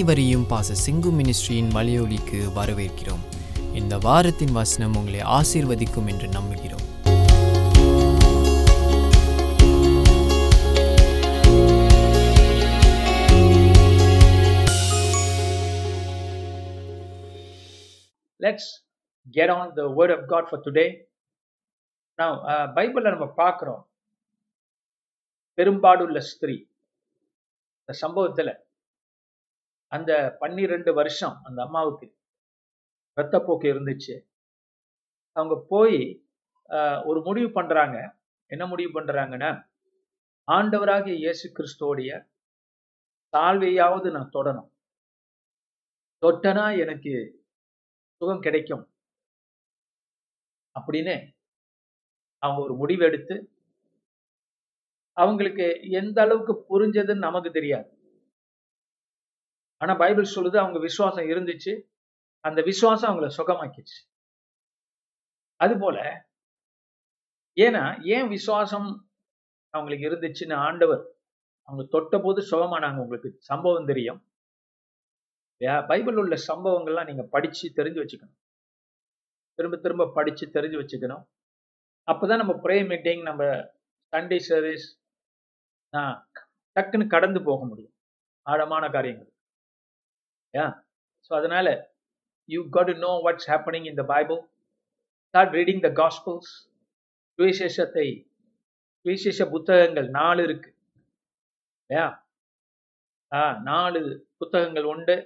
அனைவரையும் பாச சிங்கு மினிஸ்ட்ரியின் மலையொலிக்கு வரவேற்கிறோம். இந்த வாரத்தின் வசனம் உங்களை ஆசீர்வதிக்கும் என்று நம்புகிறோம். Let's get on the word of God for today நான் பைபிளில் நம்ம பார்க்குறோம். பெரும்பாடுள்ள ஸ்திரீ. இந்த சம்பவத்தில் அந்த பன்னிரெண்டு வருஷம் அந்த அம்மாவுக்கு இரத்தப்போக்கு இருந்துச்சு. அவங்க போய் ஒரு முடிவு பண்றாங்க. என்ன முடிவு பண்றாங்கன்னா ஆண்டவராகிய இயேசு கிறிஸ்துவோடைய தாழ்வையாவது நான் தொடணும். தொட்டனா எனக்கு சுகம் கிடைக்கும். அப்படின்னு அவங்க ஒரு முடிவெடுத்து அவங்களுக்கு எந்த அளவுக்கு புரிஞ்சதுன்னு நமக்கு தெரியாது. ஆனா பைபிள் சொல்லுது அவங்க விசுவாசம் இருந்துச்சு. அந்த விசுவாசம் அவங்கள சுகமாக்கிச்சு அது போல ஏன்னா ஏன் விசுவாசம் அவங்களுக்கு இருந்துச்சுன்னு ஆண்டவர் அவங்க தொட்ட போது சுகமானாங்க உங்களுக்கு. சம்பவம் தெரியும். பைபிள் உள்ள சம்பவங்கள்லாம் நீங்க படிச்சு தெரிஞ்சு வச்சுக்கணும். திரும்ப திரும்ப படிச்சு தெரிஞ்சு வச்சுக்கணும். அப்பதான் நம்ம ப்ரே மீட்டிங் நம்ம சண்டே சர்வீஸ் டக்குன்னு கடந்து போக முடியும். ஆழமான காரியங்கள். யா ஸோ அதனால you gotta know what's happening in the Bible start reading the gospels சுவிசேஷத்தை சுவிசேஷ புத்தகங்கள் நாலு இருக்கு. இல்லையா ஆ நாலு புத்தகங்கள் உண்டு.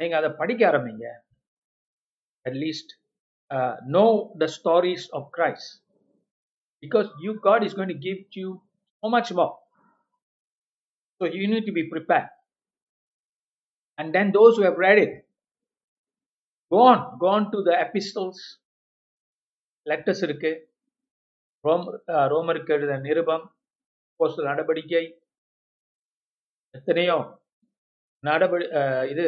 நீங்க அதை படிக்க ஆரம்பிங்க. At least know the stories of Christ because you God is going to give you so much more. So you need to be prepared. And then those who have read it go on go on to the epistles letters இருக்கு. Rome ரோமருக்கு எழுத நிருபம் postal நடவடிக்கை எத்தனையோ நடவடி இது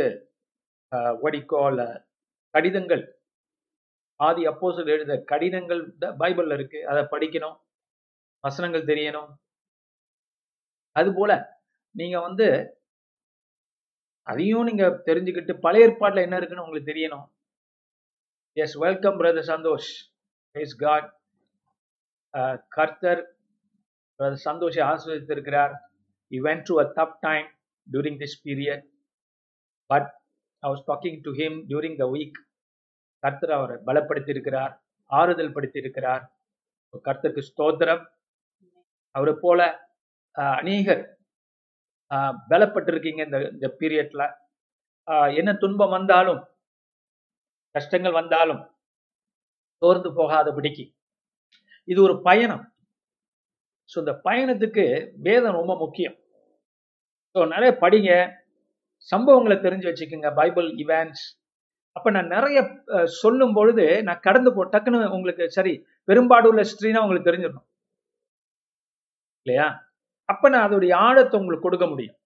வடிகால் கடிதங்கள். ஆதி அப்போஸ்தலர் எழுத கடிதங்கள் பைபிளில் பைபிள்ல இருக்கு. அதை படிக்கணும் வசனங்கள் தெரியணும். அதுபோல நீங்க வந்து அதையும் நீங்க தெரிஞ்சுக்கிட்டு பழைய ஏற்பாட்டில் என்ன இருக்குன்னு உங்களுக்கு தெரியணும். Yes welcome brother Santhosh is God கர்த்தர் பிரதர் சந்தோஷை ஆஸ்வதித்திருக்கிறார் he went through a tough time during this period but i was talking to him during the week. கர்த்தர் அவரை பலப்படுத்தியிருக்கிறார் ஆறுதல் படுத்தியிருக்கிறார். கர்த்தருக்கு ஸ்தோத்திரம். அவரை போல அநேகர் பலப்பட்டிருக்கீங்க இந்த இந்த பீரியட்ல என்ன துன்பம் வந்தாலும் கஷ்டங்கள் வந்தாலும் சோர்ந்து போகாதபடிக்கு இது ஒரு பயணம். ஸோ இந்த பயணத்துக்கு வேதம் ரொம்ப முக்கியம். ஸோ நிறைய படிங்க. சம்பவங்களை தெரிஞ்சு வச்சுக்கோங்க. பைபிள் இவெண்ட்ஸ் அப்போ நான் நிறைய சொல்லும் பொழுது நான் கடந்து போ டக்குன்னு உங்களுக்கு சரி பெரும்பாடுள்ள ஸ்ட்ரீனா உங்களுக்கு தெரிஞ்சிடணும். இல்லையா? அப்ப நான் அதோடைய ஆழத்தை உங்களுக்கு கொடுக்க முடியும்.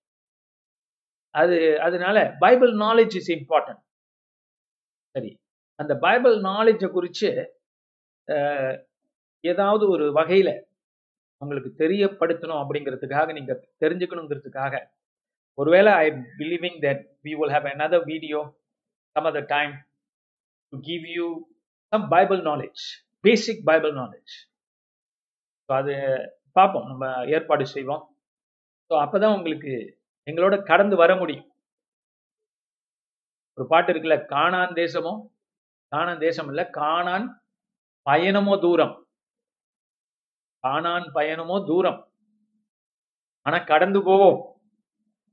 அது அதனால பைபிள் நாலேஜ் இஸ் இம்பார்ட்டன்ட் சரி. அந்த பைபிள் நாலேஜை குறித்து ஏதாவது ஒரு வகையில உங்களுக்கு தெரியப்படுத்தணும் அப்படிங்கிறதுக்காக நீங்க தெரிஞ்சுக்கணுங்கிறதுக்காக ஒருவேளை I believing that we will have another video some other time to give you some Bible knowledge basic Bible knowledge so அது பார்ப்போம் நம்ம ஏற்பாடு செய்வோம். ஸோ அப்பதான் உங்களுக்கு எங்களோட கடந்து வர முடியும். ஒரு பாட்டு இருக்குல்ல காணான் தேசமோ? காணான் தேசம் இல்ல காணான் பயணமோ தூரம்? காணான் பயணமோ தூரம். ஆனா கடந்து போவோம்.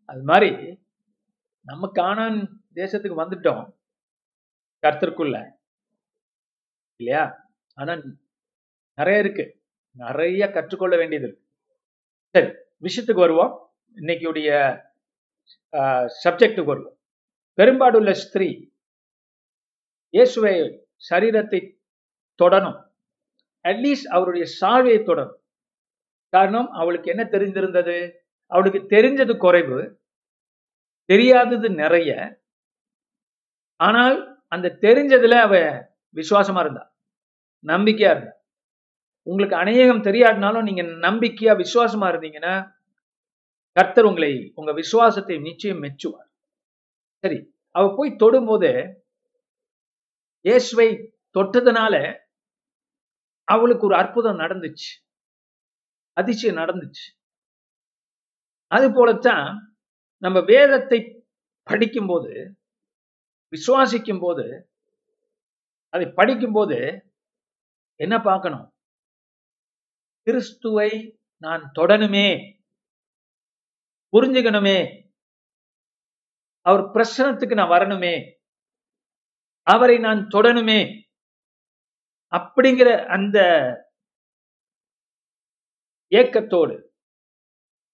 அது மாதிரி நம்ம காணான் தேசத்துக்கு வந்துட்டோம். கர்த்தருக்குள்ள. இல்லையா? ஆனா நிறைய இருக்கு. நிறைய கற்றுக்கொள்ள வேண்டியது இருக்கு. சரி விஷயத்துக்கு வருவோம். இன்னைக்குடைய சப்ஜெக்டுக்கு வருவோம். பெரும்பாடுள்ள ஸ்திரீ இயேசுவை சரீரத்தை தொடணும். அட்லீஸ்ட் அவருடைய சால்வையை தொடரும் காரணம் அவளுக்கு என்ன தெரிஞ்சிருந்தது அவளுக்கு தெரிஞ்சது குறைவு. தெரியாதது நிறைய. ஆனால் அந்த தெரிஞ்சதுல அவ விசுவாசமா இருந்தா. நம்பிக்கையா இருந்தா. உங்களுக்கு அநேகம் தெரியாட்டினாலும் நீங்க நம்பிக்கையா விசுவாசமா இருந்தீங்கன்னா கர்த்தர் உங்களை உங்க விசுவாசத்தை நிச்சயம் மெச்சுவார். சரி அவ போய் தொடும்போது இயேசுவை தொட்டதுனால அவளுக்கு ஒரு அற்புதம் நடந்துச்சு. அதிசயம் நடந்துச்சு. அது போலத்தான் நம்ம வேதத்தை படிக்கும்போது விசுவாசிக்கும் போது அதை படிக்கும்போது என்ன பார்க்கணும்? கிறிஸ்துவை நான் தொடணுமே புரிஞ்சுக்கணுமே அவர் பிரசனத்துக்கு நான் வரணுமே அவரை நான் தொடணுமே அப்படிங்கிற அந்த ஏக்கத்தோடு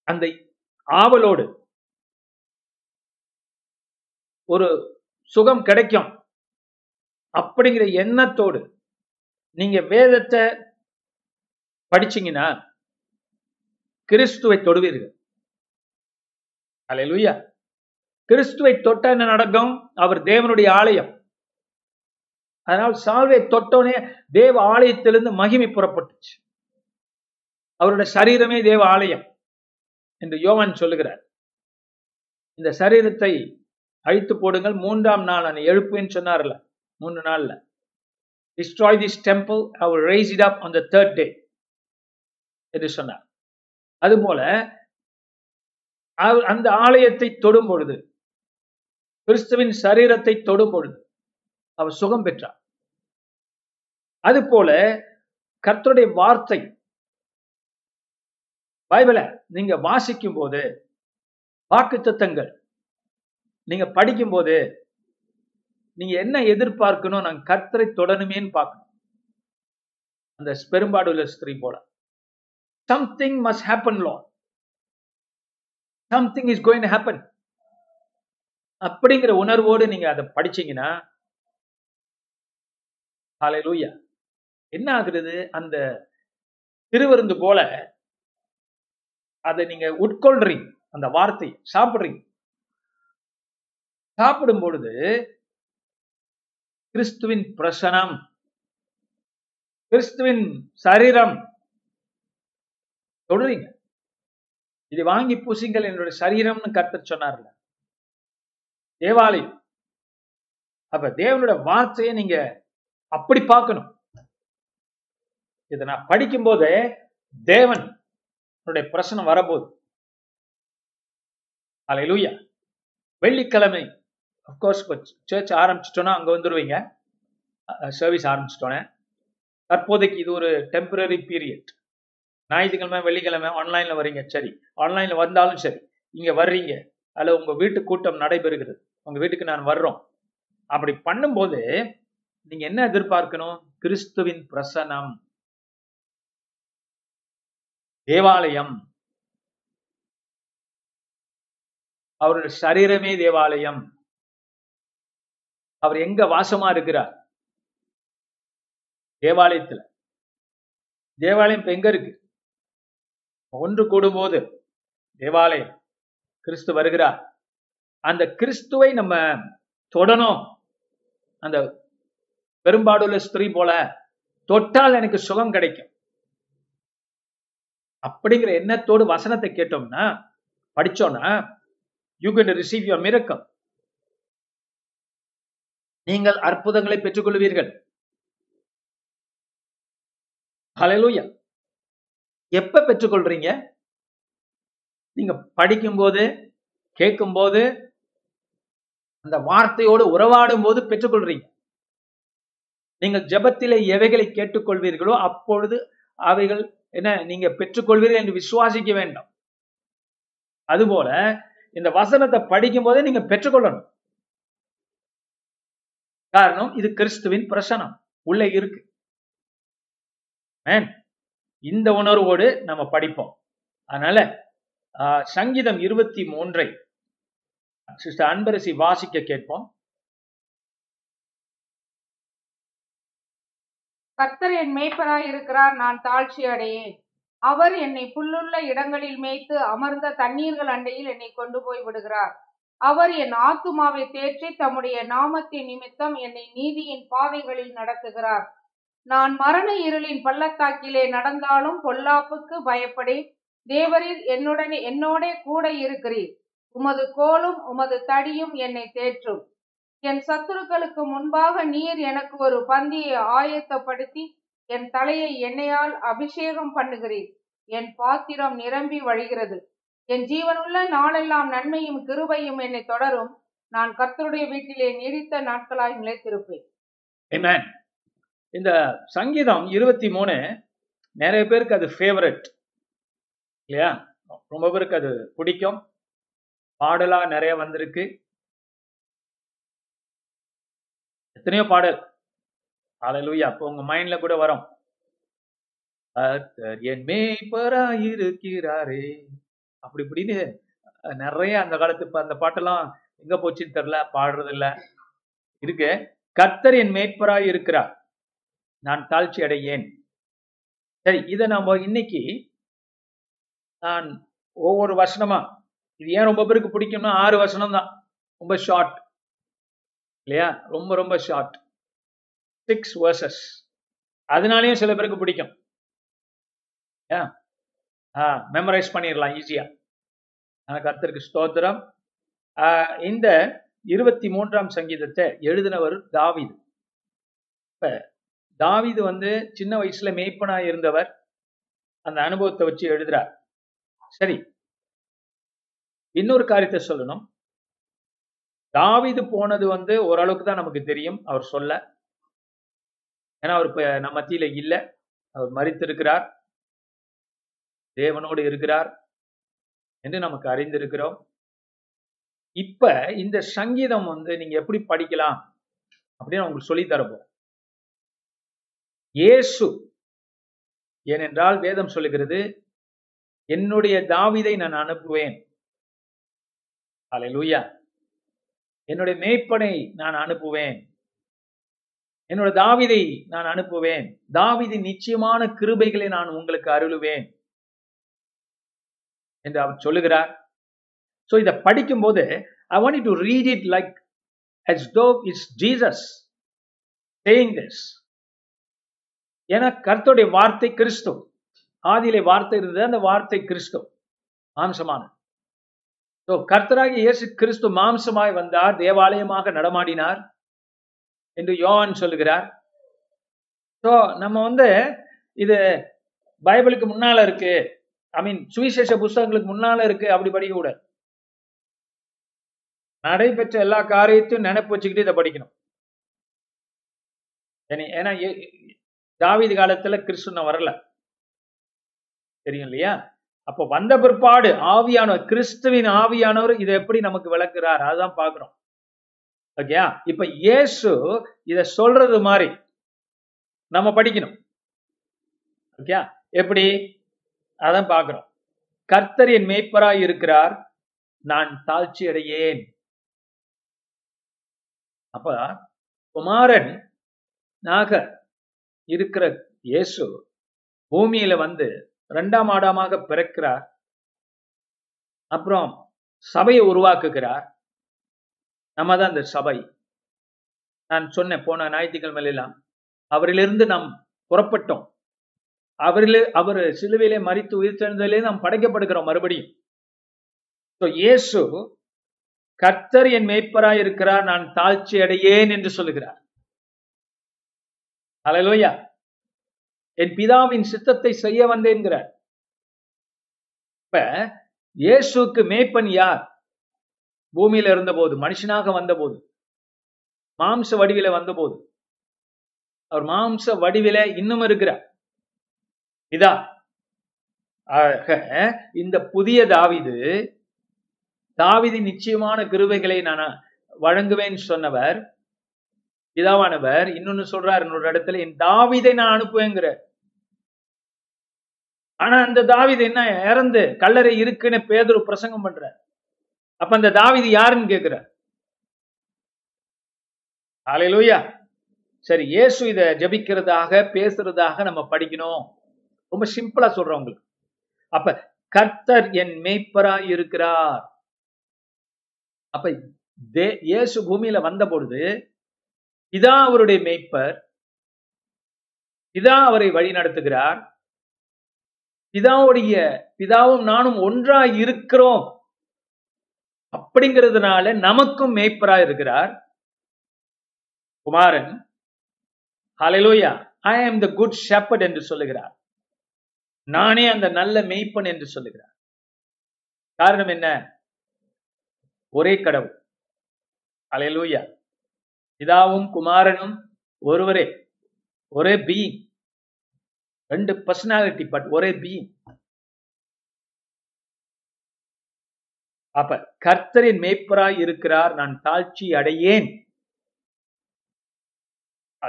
அந்த ஆவலோடு ஒரு சுகம் கிடைக்கும் அப்படிங்கிற எண்ணத்தோடு நீங்க வேதத்தை படிச்சீங்கன்னா கிறிஸ்துவை தொடுவீர்கள். அலையலுயா கிறிஸ்துவை தொட்ட என்ன நடக்கும்? அவர் தேவனுடைய ஆலயம். அதனால் சால்வை தொட்டோனே தேவ ஆலயத்திலிருந்து மகிமை புறப்பட்டுச்சு. அவருடைய சரீரமே தேவ ஆலயம் என்று யோவான் சொல்லுகிறார். இந்த சரீரத்தை அழித்து போடுங்கள். மூன்றாம் நாள் நான் எழுப்புவேன்னு சொன்னார்ல மூன்று நாள்ல. Destroy this temple our raise it up on the third day என்று சொன்னார். அதுபோல அந்த ஆலயத்தை தொடும் பொழுது கிறிஸ்துவின் சரீரத்தை தொடும் பொழுது அவர் சுகம் பெற்றார். அதுபோல கர்த்தருடைய வார்த்தை பைபிளை நீங்க வாசிக்கும் போது வாக்கு தத்தங்கள் நீங்க படிக்கும் போது நீங்க என்ன எதிர்பார்க்கணும் நான் கர்த்தரை தொடணுமேன்னு பார்க்கணும். அந்த பெரும்பாடுள்ள ஸ்திரீ போல. சம்திங் மஸ்ட் ஹேப்பன் லோ சம்திங் இஸ் கோயின் ஹேப்பன் அப்படிங்கிற உணர்வோடு நீங்க அதை படிச்சீங்கன்னா என்ன ஆகுறது? அந்த திருவருந்து போல அதை நீங்க உட்கொள்றீங்க. அந்த வார்த்தை சாப்பிடுறீங்க. சாப்பிடும் பொழுது கிறிஸ்துவின் பிரசனம் கிறிஸ்துவின் சரீரம் தொடுறீங்க இதை வாங்கி பூசிங்கள் என்னுடைய சரீரம்னு கர்த்தர் சொன்னார்ல. தேவாலயம். அப்ப தேவனுடைய வார்த்தையை நீங்க அப்படி பார்க்கணும். இதை நான் படிக்கும் போதே தேவன் பிரசனம் வரபோது லூயா வெள்ளிக்கிழமை அப்கோர்ஸ் சர்ச் ஆரம்பிச்சிட்டோன்னா அங்கே வந்துடுவீங்க சர்வீஸ் ஆரம்பிச்சிட்டோன்னே தற்போதைக்கு இது ஒரு டெம்பரரி பீரியட் ஞாயிற்றுக்கிழமை வெள்ளிக்கிழமை ஆன்லைனில் வரீங்க சரி. ஆன்லைனில் வந்தாலும் சரி. இங்கே வர்றீங்க. அதில் உங்கள் வீட்டு கூட்டம் நடைபெறுகிறது. உங்கள் வீட்டுக்கு நான் வர்றோம். அப்படி பண்ணும்போது நீங்க என்ன எதிர்பார்க்கணும்? கிறிஸ்துவின் பிரசனம். தேவாலயம். அவருடைய சரீரமே தேவாலயம். அவர் எங்க வாசமா இருக்கிறார்? தேவாலயத்துல. தேவாலயம் இப்ப எங்க இருக்கு? ஒன்று கூடும்போது தேவாலயம் கிறிஸ்து வருகிறார். அந்த கிறிஸ்துவை நம்ம தொடணும். அந்த பெரும்பாடுள்ள ஸ்திரீ போல தொட்டால் எனக்கு சுகம் கிடைக்கும். அப்படிங்கிற எண்ணத்தோடு வசனத்தை கேட்டோம்னா படிச்சோம்னா you can receive your miracle நீங்கள் அற்புதங்களை பெற்றுக்கொள்வீர்கள். ஹலலூயா எப்ப பெற்றுக்கொள்றீங்க? நீங்க படிக்கும்போது கேட்கும்போது அந்த வார்த்தையோடு உறவாடும் போது பெற்றுக்கொள்றீங்க. நீங்கள் ஜபத்திலே எவைகளை கேட்டுக்கொள்வீர்களோ அப்பொழுது அவைகள் என்ன நீங்க பெற்றுக்கொள்வீர்கள் என்று விசுவாசிக்க வேண்டும். அதுபோல இந்த வசனத்தை படிக்கும் போதே நீங்க பெற்றுக்கொள்ளணும். காரணம் இது கிறிஸ்துவின் பிரசனம். உள்ள இருக்கு. இந்த உணர்வோடு நம்ம படிப்போம். அதனால சங்கீதம் இருபத்தி மூன்றை சிஸ்டர் அன்பரசி வாசிக்க கேட்போம். கர்த்தர் என் மேய்ப்பராய் இருக்கிறார் நான் தாழ்ச்சி அடையேன். அவர் என்னை புல்லுள்ள இடங்களில் மேய்த்து அமர்ந்த தண்ணீர்கள் அண்டையில் என்னை கொண்டு போய் விடுகிறார். அவர் என் ஆத்துமாவை தேற்றி தம்முடைய நாமத்தின் நிமித்தம் என்னை நீதியின் பாதைகளில் நடத்துகிறார். நான் மரண இருளின் பள்ளத்தாக்கிலே நடந்தாலும் பொல்லாப்புக்கு பயப்படேன் தேவரீர் என்னுடனே என்னோடே கூட இருக்கிறீர். உமது கோலும் உமது தடியும் என்னை தேற்றும். என் சத்துருக்களுக்கு முன்பாக நீர் எனக்கு ஒரு பந்தியை ஆயத்தப்படுத்தி என் தலையை எண்ணெயால் அபிஷேகம் பண்ணுகிறீர். என் பாத்திரம் நிரம்பி வழிகிறது. என் ஜீவனுள்ள நாளெல்லாம் நன்மையும் கிருபையும் என்னை தொடரும். நான் கர்த்தருடைய வீட்டிலே நீடித்த நாட்களாய் நிலைத்திருப்பேன். இந்த சங்கீதம் இருபத்தி மூணு நிறைய பேருக்கு அது ஃபேவரட் இல்லையா? ரொம்ப பேருக்கு அது பிடிக்கும். பாடலா நிறைய வந்திருக்கு. எத்தனையோ பாடல். அலலுயா அப்போ உங்க மைண்ட்ல கூட வரும். கர்த்தர் என் மேய்ப்பராயிருக்கிறாரே. அப்படி இப்படின்னு நிறைய அந்த காலத்து இப்ப அந்த பாட்டெல்லாம் எங்க போச்சுன்னு தெரியல பாடுறது இல்ல இருக்கு. கர்த்தர் என் மேய்ப்பராய் இருக்கிறார் நான் தாழ்ச்சி அடையேன். சரி இதை நாம இன்னைக்கு நான் ஒவ்வொரு வசனமா இது ஏன் ரொம்ப பேருக்கு பிடிக்கும்னா ஆறு வசனம் தான் ரொம்ப ஷார்ட் இல்லையா? ரொம்ப ரொம்ப ஷார்ட் சிக்ஸ் வேர்சஸ் அதனாலயும் சில பேருக்கு பிடிக்கும். மெமரைஸ் பண்ணிடலாம் ஈஸியா கர்த்தருக்கு ஸ்தோத்திரம். இந்த இருபத்தி மூன்றாம் சங்கீதத்தை எழுதினவர் தாவிது. இப்ப தாவிது வந்து சின்ன வயசுல மேய்ப்பனா இருந்தவர். அந்த அனுபவத்தை வச்சு எழுதுறார். சரி. இன்னொரு காரியத்தை சொல்லணும். தாவீது போனது வந்து ஓரளவுக்கு தான் நமக்கு தெரியும். அவர் சொல்ல. ஏன்னா அவர் இப்ப நம்ம மத்தியில இல்ல. அவர் மறித்திருக்கிறார். தேவனோடு இருக்கிறார் என்று நமக்கு அறிந்திருக்கிறோம். இப்ப இந்த சங்கீதம் வந்து நீங்க எப்படி படிக்கலாம் அப்படின்னு உங்களுக்கு சொல்லி தரப்போம் இயேசு. ஏனென்றால் வேதம் சொல்லுகிறது என்னுடைய தாவிதை நான் அனுப்புவேன். அலை லூயா என்னுடைய மேய்ப்பனை நான் அனுப்புவேன். என்னோட தாவிதை நான் அனுப்புவேன். தாவிதி நிச்சயமான கிருபைகளை நான் உங்களுக்கு அருளுவேன். என்று அவர் சொல்லுகிறார். ஸோ இதை படிக்கும்போது I want to read it like as though it's Jesus saying this. ஏன்னா கர்த்தருடைய வார்த்தை கிறிஸ்து. ஆதியிலே வார்த்தை இருந்தது அந்த வார்த்தை கிறிஸ்து. மாம்சமான. ஸோ கர்த்தராகிய இயேசு கிறிஸ்து மாம்சமாய் வந்தார் தேவாலயமாக நடமாடினார் என்று யோவான் சொல்லுகிறார். ஸோ நம்ம வந்து இது பைபிளுக்கு முன்னால இருக்கு. ஐ மீன் சுவிசேஷ புஸ்தகங்களுக்கு முன்னால இருக்கு அப்படி படிக்க கூட. நடைபெற்ற எல்லா காரியத்தையும் நினைப்பு வச்சுக்கிட்டு இதை படிக்கணும். ஏன்னா தாவீது காலத்துல கிறிஸ்துவ வரல. தெரியும் இல்லையா அப்ப வந்த பிற்பாடு ஆவியானவர் கிறிஸ்துவின் ஆவியானவர் இதை எப்படி நமக்கு விளக்குறார்? அதுதான் பாக்குறோம் ஓகேயா? இப்ப இயேசு இத சொல்றது மாதிரி நம்ம படிக்கணும். ஓகே எப்படி? அதான் பாக்குறோம் கர்த்தர் என் மேய்ப்பராய் இருக்கிறார் நான் தாழ்ச்சி அடையேன். அப்ப குமாரன் நாக இருக்கிற இயேசு பூமியில வந்து ரெண்டாம் ஆடாமாக பிறக்கிறார். அப்புறம் சபையை உருவாக்குகிறார். நம்ம தான் அந்த சபை. நான் சொன்னேன் போன ஞாயிற்றுக்கிழமை எல்லாம் அவரிலிருந்து நாம் புறப்பட்டோம். அவரில் அவர் சிலுவையிலே மறித்து உயிர்த்தெழுந்ததிலே நாம் படைக்கப்படுகிறோம் மறுபடியும். இயேசு கர்த்தர் என் மேய்ப்பராய் இருக்கிறார் நான் தாழ்ச்சி அடையேன் என்று சொல்லுகிறார். அல்லேலூயா என் பிதாவின் சித்தத்தை செய்ய வந்தேன்கிறார். இப்ப இயேசுக்கு மேய்ப்பன் யார்? பூமியில இருந்தபோது மனுஷனாக வந்தபோது மாம்ச வடிவில வந்தபோது. அவர் மாம்ச வடிவில இன்னும் இருக்கிறார். இதா. இந்த புதிய தாவிது தாவிதி நிச்சயமான கிருவைகளை நான் வழங்குவேன் சொன்னவர் பிதாவானவர் இன்னொன்னு சொல்றார் இன்னொரு இடத்துல என் தாவிதை நான் அனுப்புவேங்கிற ஆனா அந்த தாவிதை என்ன இறந்து கல்லறை இருக்குன்னு பேதொரு பிரசங்கம் பண்ற அப்ப அந்த தாவிது யாருன்னு கேக்குற ஹalleluya. சரி இயேசு இத ஜபிக்கிறதாக பேசுறதாக நம்ம படிக்கணும். ரொம்ப சிம்பிளா சொல்றோம் உங்களுக்கு. அப்ப கர்த்தர் என் மெய்ப்பரா இருக்கிறார். அப்ப தே- இயேசு பூமியில வந்த பொழுது இதா அவருடைய மெய்ப்பர் இதா அவரை வழி நடத்துகிறார் பிதாவுடைய பிதாவும் நானும் ஒன்றா இருக்கிறோம். அப்படிங்கிறதுனால நமக்கும் மேய்ப்பரா இருக்கிறார் குமாரன். ஹலலோயா ஐ ஆம் த குட் ஷெப்பர்ட் என்று சொல்லுகிறார். நானே அந்த நல்ல மெய்ப்பன் என்று சொல்லுகிறார். காரணம் என்ன? ஒரே கடவுள். அலையலூயா பிதாவும் குமாரனும் ஒருவரே ஒரே பீயிங் ரெண்டு பர்சனாலிட்டி பட் ஒரே பீயிங் அப்ப கர்த்தரின் மேய்ப்பராய் இருக்கிறார் நான் தாழ்ச்சி அடையேன்.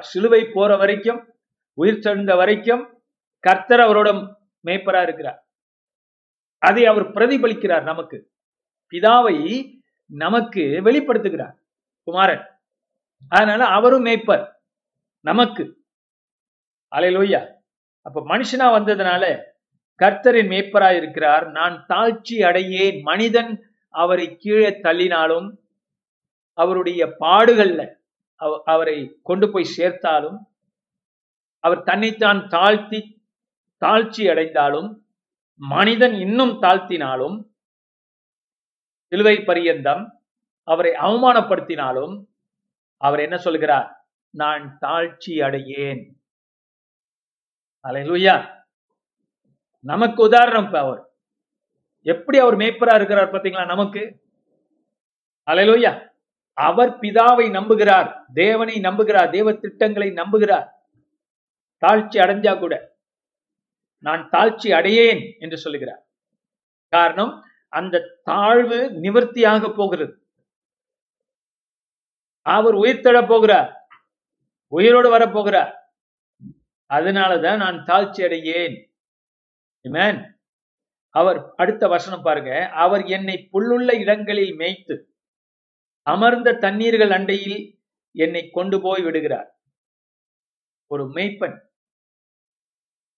சிலுவை போற வரைக்கும் உயிர் சென்ற வரைக்கும் கர்த்தர் அவரோட மேய்ப்பரா இருக்கிறார். அதை அவர் பிரதிபலிக்கிறார் நமக்கு. பிதாவை நமக்கு வெளிப்படுத்துகிறார். குமாரன். அதனால அவரும் மேய்ப்பர். நமக்கு. அலையிலோய்யா அப்ப மனுஷனா வந்ததுனால கர்த்தரின் மேய்ப்பராய் இருக்கிறார். நான் தாழ்ச்சி அடையேன். மனிதன் அவரை கீழே தள்ளினாலும் அவருடைய பாடுகள்ல அவ- அவரை கொண்டு போய் சேர்த்தாலும் அவர் தன்னைத்தான் தாழ்த்தி தாழ்ச்சி அடைந்தாலும் மனிதன் இன்னும் தாழ்த்தினாலும் சிலுவை பரியந்தம் அவரை அவமானப்படுத்தினாலும் அவர் என்ன சொல்கிறார் நான் தாழ்ச்சி அடையேன். அலையலுயா நமக்கு உதாரணம் இப்ப அவர். எப்படி அவர் மேய்ப்பரா இருக்கிறார் பாத்தீங்களா நமக்கு? அலையலூயா அவர் பிதாவை நம்புகிறார் தேவனை நம்புகிறார் தேவ திட்டங்களை நம்புகிறார். தாழ்ச்சி அடைஞ்சா கூட நான் தாழ்ச்சி அடையேன் என்று சொல்லுகிறார். காரணம் அந்த தாழ்வு நிவர்த்தியாக போகிறது. அவர் உயிர்த்தெழ போகிறார். உயிரோடு வரப்போகிறார் அதனாலதான் நான் தாழ்ச்சி அடையேன். அவர் அடுத்த வசனம் பாருங்க. அவர் என்னை புல்லுள்ள இடங்களில் மேய்த்து அமர்ந்த தண்ணீர்கள் அண்டையில் என்னை கொண்டு போய் விடுகிறார். ஒரு மேய்ப்பன்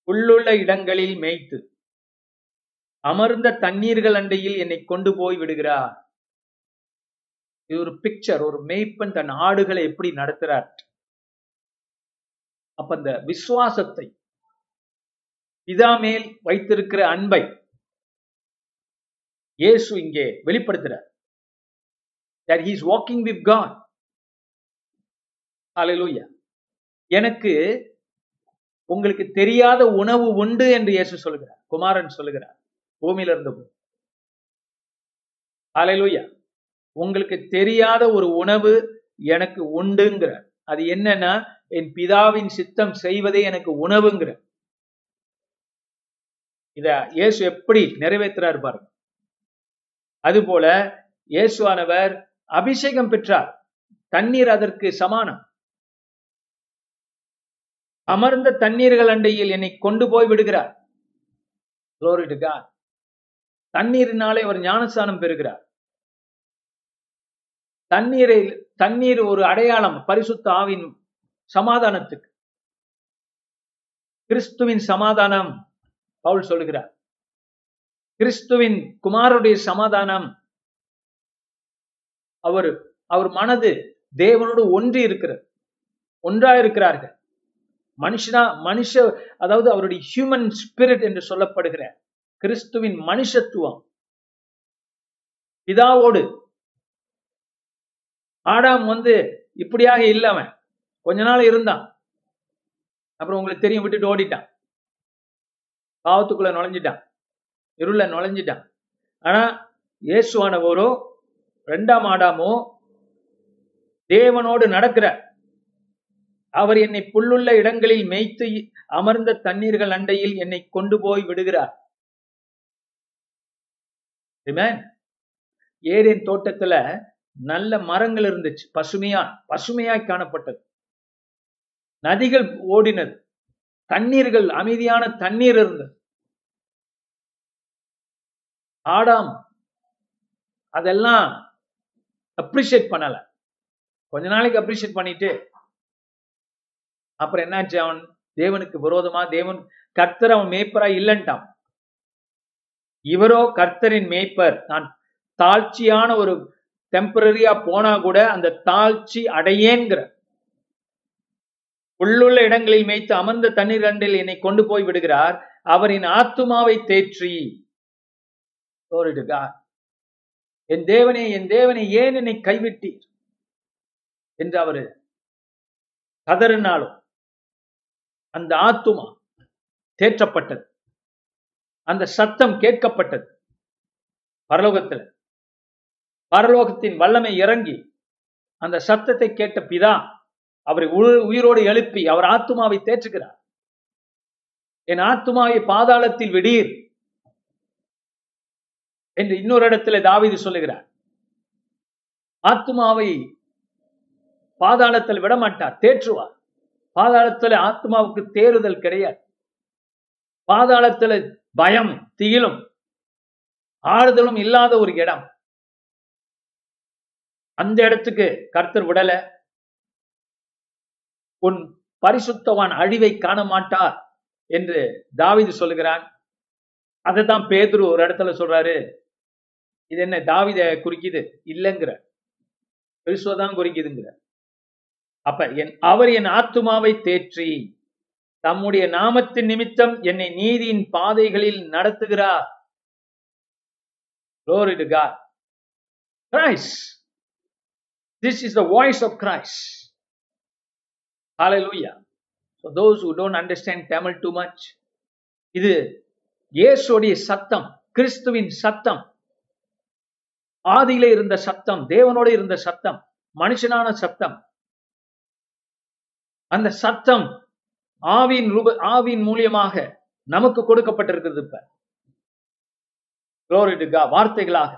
புல்லுள்ள இடங்களில் மேய்த்து அமர்ந்த தண்ணீர்கள் அண்டையில் என்னை கொண்டு போய் விடுகிறார். இது ஒரு பிக்சர் ஒரு மேய்ப்பன் தன் ஆடுகளை எப்படி நடத்துறார்? அப்ப அந்த விசுவாசத்தை பிதா மேல் வைத்திருக்கிற அன்பை இயேசு இங்கே வெளிப்படுத்துறார். That he's walking with God God. எனக்கு உங்களுக்கு தெரியாத உணவு உண்டு என்று இயேசு சொல்லுகிறார் குமாரன் சொல்லுகிறார் பூமியில இருந்த hallelujah. உங்களுக்கு தெரியாத ஒரு உணவு எனக்கு உண்டுங்கிற. அது என்னன்னா என் பிதாவின் சித்தம் செய்வதே எனக்கு உணவுங்கிற. இத இயேசு எப்படி நிறைவேற்றுறார் பாருங்க. அதுபோல இயேசுவானவர் அபிஷேகம் பெற்றார். தண்ணீர் அதற்கு சமானம். அமர்ந்த தண்ணீர்கள் அண்டையில் என்னை கொண்டு போய் விடுகிறார். தண்ணீரினாலே அவர் ஞானஸ்தானம் பெறுகிறார். தண்ணீரை தண்ணீர் ஒரு அடையாளம் பரிசுத்த ஆவின் சமாதானத்துக்கு. கிறிஸ்துவின் சமாதானம் பவுல் சொல்லுகிறார் கிறிஸ்துவின் குமாரருடைய சமாதானம் அவர் அவர் மனது தேவனோடு ஒன்றி இருக்கிறது. ஒன்றா இருக்கிறார்கள். மனுஷனா மனுஷ அதாவது அவருடைய ஹியூமன் ஸ்பிரிட் என்று சொல்லப்படுகிற கிறிஸ்துவின் மனுஷத்துவம். பிதாவோடு ஆடாம் வந்து இப்படியாக இல்ல அவன். கொஞ்ச நாள் இருந்தான். அப்புறம் உங்களுக்கு தெரியும் விட்டுட்டு ஓடிட்டான். பாவத்துக்குள்ள நுழைஞ்சிட்டான். இருள நுழைஞ்சிட்டான். ஆனா இயேசுவானவரோ ரெண்டாம் ஆடாமோ தேவனோடு நடக்கிற அவர் என்னை புல்லுள்ள இடங்களில் மேய்த்து அமர்ந்த தண்ணீர்கள் அண்டையில் என்னை கொண்டு போய் விடுகிறார். Amen. ஏதேன் தோட்டத்துல நல்ல மரங்கள் இருந்துச்சு. பசுமையா பசுமையாய் காணப்பட்டது. நதிகள் ஓடினது. தண்ணீர்கள் அமைதியான தண்ணீர் இருந்தது. ஆடாம் அதெல்லாம் அப்ரிஷியேட் பண்ணல. கொஞ்ச நாளைக்கு அப்ரிஷியேட் பண்ணிட்டு அப்புறம் என்னாச்சு அவன்? தேவனுக்கு விரோதமா தேவன் கர்த்தர் அவன் மேய்ப்பரா இல்லன்ட்டான். இவரோ கர்த்தரின் மேய்ப்பர். நான் தாழ்ச்சியான ஒரு டெம்பரரியா போனா கூட அந்த தாழ்ச்சி அடையேங்கிற. உள்ளுள்ள இடங்களில் மேய்த்து அமர்ந்த தண்ணீர் கண்டில் என்னை கொண்டு போய் விடுகிறார். அவரின் ஆத்துமாவை தேற்றி. என் தேவனே என் தேவனை ஏன் என்னை கைவிட்டீர்? என்று அவரு கதறினாலும் அந்த ஆத்துமா தேற்றப்பட்டது. அந்த சத்தம் கேட்கப்பட்டது. பரலோகத்தில் பரலோகத்தின் வல்லமை இறங்கி அந்த சத்தத்தை கேட்ட பிதா அவரை உயிரோடு எழுப்பி அவர் ஆத்துமாவை தேற்றுகிறார். என் ஆத்துமாவை பாதாளத்தில் விடீர் என்று இன்னொரு இடத்துல தாவீது சொல்லுகிறார். ஆத்துமாவை பாதாளத்தில் விடமாட்டார் தேற்றுவார். பாதாளத்துல ஆத்மாவுக்கு தேறுதல் கிடையாது. பாதாளத்துல பயம் திகிலும் ஆறுதலும் இல்லாத ஒரு இடம். அந்த இடத்துக்கு கர்த்தர் விடல. உன் பரிசுத்தவான் அழிவை காண மாட்டார் என்று தாவிது சொல்லுகிறான். அதை தான் பேதுரு ஒரு இடத்துல சொல்றாரு. இது என்ன தாவித குறிக்குது? இல்லைங்கிற. பெருசுவதான் குறிக்குதுங்கிற. அப்ப என் அவர் என் ஆத்துமாவை தேற்றி தம்முடைய நாமத்தின் நிமித்தம் என்னை நீதியின் பாதைகளில் நடத்துகிறார். Glory to God. Christ. This is the voice of Christ. Hallelujah. So those who don't understand Tamil too much, இது இயேசுடைய சத்தம் கிறிஸ்துவின் சத்தம் ஆதியில இருந்த சத்தம் தேவனோடு இருந்த சத்தம் மனுஷனான சத்தம் அந்த சத்தம் ஆவின் ரூப ஆவின் மூலியமாக நமக்கு கொடுக்கப்பட்டிருக்கிறது இப்ப வார்த்தைகளாக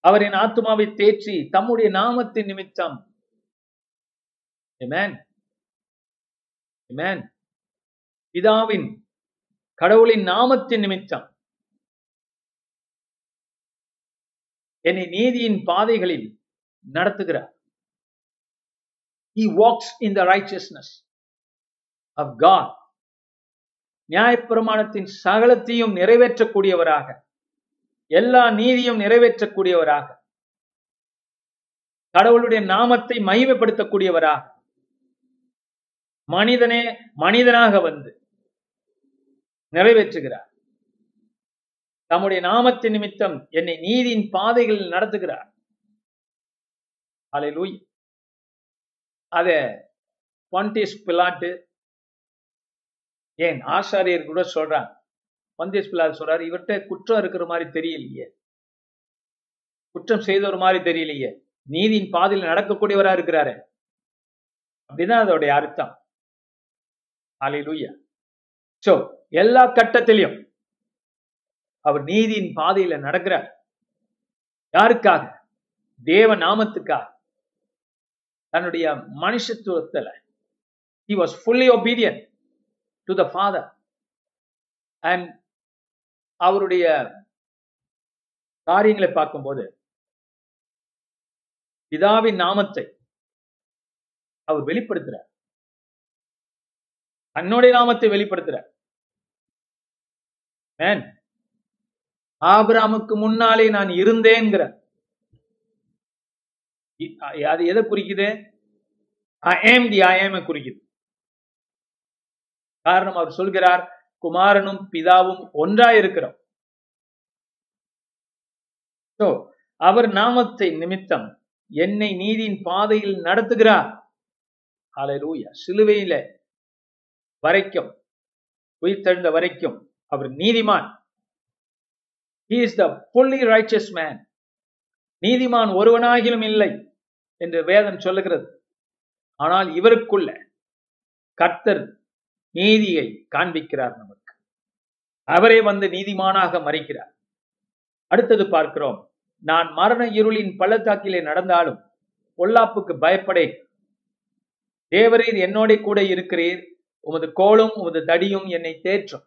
அவரின் ஆத்மாவை தேற்றி தம்முடைய நாமத்தின் நிமித்தம். பிதாவின் கடவுளின் நாமத்தின் நிமித்தம். என்னை நீதியின் பாதைகளில் நடத்துகிறார். He walks in the righteousness of God. நியாயப்பிரமாணத்தின் சகலத்தையும் நிறைவேற்றக்கூடியவராக. எல்லா நீதியும் நிறைவேற்றக்கூடியவராக. கடவுளுடைய நாமத்தை மகிமைப்படுத்தக்கூடியவராக. மனிதனே மனிதனாக வந்து நிறைவேற்றுகிறார். தம்முடைய நாமத்தின் நிமித்தம் என்னை நீதியின் பாதைகளில் நடத்துகிறார். அலை அத பாண்டியஸ் பிளாட்டு ஏன் ஆசாரியர் கூட சொல்றாங்க. பந்தேஷ் பிள்ளார் சொல்றாரு இவர்கிட்ட குற்றம் இருக்கிற மாதிரி தெரியலையே. குற்றம் செய்த ஒரு மாதிரி தெரியலையே. நீதியின் பாதையில் நடக்கக்கூடியவரா இருக்கிறாரு. அப்படிதான் அதோடைய அர்த்தம். சோ எல்லா கட்டத்திலையும் அவர் நீதியின் பாதையில நடக்கிறார். யாருக்காக? தேவ நாமத்துக்காக. தன்னுடைய மனுஷத்துவத்துல. He was fully obedient to the father and அவருடைய காரியங்களை பார்க்கும்போது பிதாவின் நாமத்தை அவர் வெளிப்படுத்துறார். தன்னுடைய நாமத்தை வெளிப்படுத்துறார். மேன் ஆபிராமுக்கு முன்னாலே நான் இருந்தேங்கிற அது எதை குறிக்குது? ஐ ஏம் தி ஐ ஏம் குறிக்குது. காரணம் அவர் சொல்கிறார் குமாரனும் பிதாவும் ஒன்றா இருக்கிறோம் அவர் நாமத்தை நிமித்தம் என்னை நீதியின் பாதையில் நடத்துகிறார். ஹalleluya சிலுவையில வரைக்கும் உயிர்த்தெழுந்த வரைக்கும் அவர் நீதிமான். இஸ் த புள்ளி fully மேன் நீதிமான் ஒருவனாகிலும் இல்லை என்று வேதம் சொல்லுகிறது. ஆனால் இவருக்குள்ள கர்த்தர் நீதியை காண்பிக்கிறார் நமக்கு. அவரே வந்து நீதிமானாக மறிக்கிறார். அடுத்தது பார்க்கிறோம். நான் மரண இருளின் பள்ளத்தாக்கிலே நடந்தாலும் பொல்லாப்புக்கு பயப்படேன். தேவரீர் என்னோட கூட இருக்கிறீர். உமது கோலும் உமது தடியும் என்னை தேற்றும்.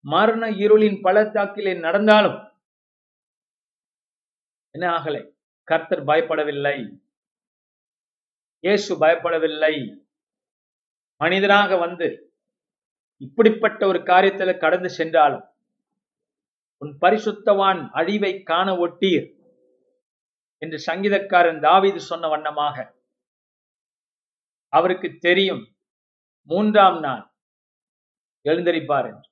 மரண இருளின் பள்ளத்தாக்கிலே நடந்தாலும் என்ன ஆகலை? கர்த்தர் பயப்படவில்லை. இயேசு பயப்படவில்லை. மனிதனாக வந்து இப்படிப்பட்ட ஒரு காரியத்துல கடந்து சென்றாலும் உன் பரிசுத்தவான் அழிவை காண ஒட்டீர் என்று சங்கீதக்காரன் தாவீது சொன்ன வண்ணமாக அவருக்கு தெரியும் மூன்றாம் நாள். எழுந்தரிப்பார் என்று.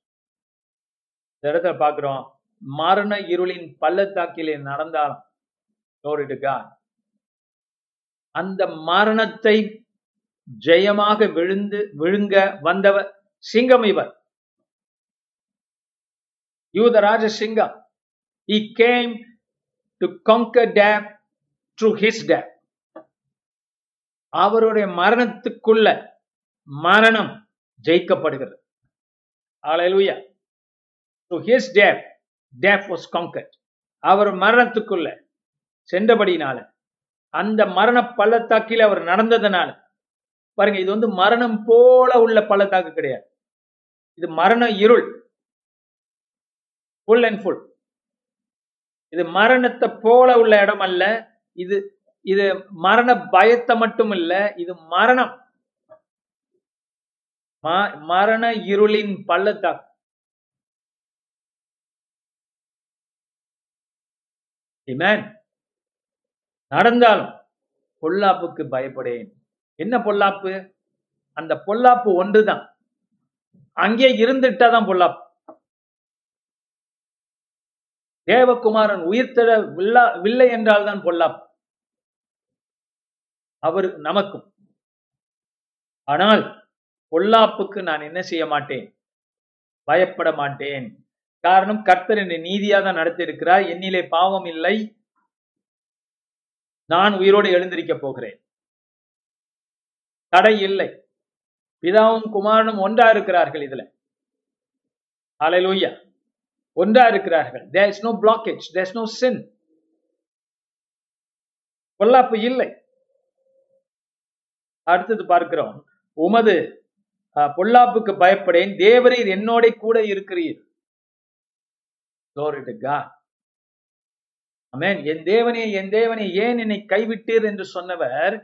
இந்த இடத்துல பார்க்கிறோம் மரண இருளின் பள்ளத்தாக்கிலே நடந்தாலும் அந்த மரணத்தை ஜெயமாக விழுந்து விழுங்க வந்தவர் சிங்கம் இவர். யூதராஜ சிங்கம். He came to conquer death through his death அவருடைய மரணத்துக்குள்ள மரணம் ஜெயிக்கப்படுகிறது. Hallelujah. To his death death was conquered. அவர் மரணத்துக்குள்ள சென்றபடினால அந்த மரண பள்ளத்தாக்கில் அவர் நடந்ததுனால பாருங்க இது வந்து மரணம் போல உள்ள பள்ளத்தாக்கு கிடையாது. இது மரண இருள். ஃபுல் அண்ட் ஃபுல் இது மரணத்தை போல உள்ள இடம் அல்ல. இது இது மரண பயத்தை மட்டும் இல்ல இது மரணம். மரண இருளின் பள்ளத்தாக்கு. நடந்தாலும் பொல்லாப்புக்கு பயப்படேன். என்ன பொல்லாப்பு? அந்த பொல்லாப்பு ஒன்றுதான். அங்கே இருந்துட்டாதான் பொல்லாப்பு. தேவகுமாரன் உயிர்த்தெழ வில்லா வில்லை என்றால்தான் பொல்லாப்பு. அவர் நமக்கும். ஆனால் பொல்லாப்புக்கு நான் என்ன செய்ய மாட்டேன்? பயப்பட மாட்டேன். காரணம் கர்த்தர் என்னை நீதியாக தான் நடத்தியிருக்கிறார். என்னிலே பாவம் இல்லை. நான் உயிரோடு எழுந்திருக்க போகிறேன். தடை இல்லை. பிதாவும் குமாரனும் ஒன்றா இருக்கிறார்கள் இதுல. ஹalleluya ஒன்றா இருக்கிறார்கள். There is no blockage there is no sin பொல்லாப்பு இல்லை. அடுத்தது பார்க்கிறோம். உமது பொல்லாப்புக்கு பயப்படேன். தேவரீர் என்னோட கூட இருக்கிறீர். என் தேவனே என் தேவனே ஏன் என்னை கைவிட்டீர் என்று சொன்னவர்?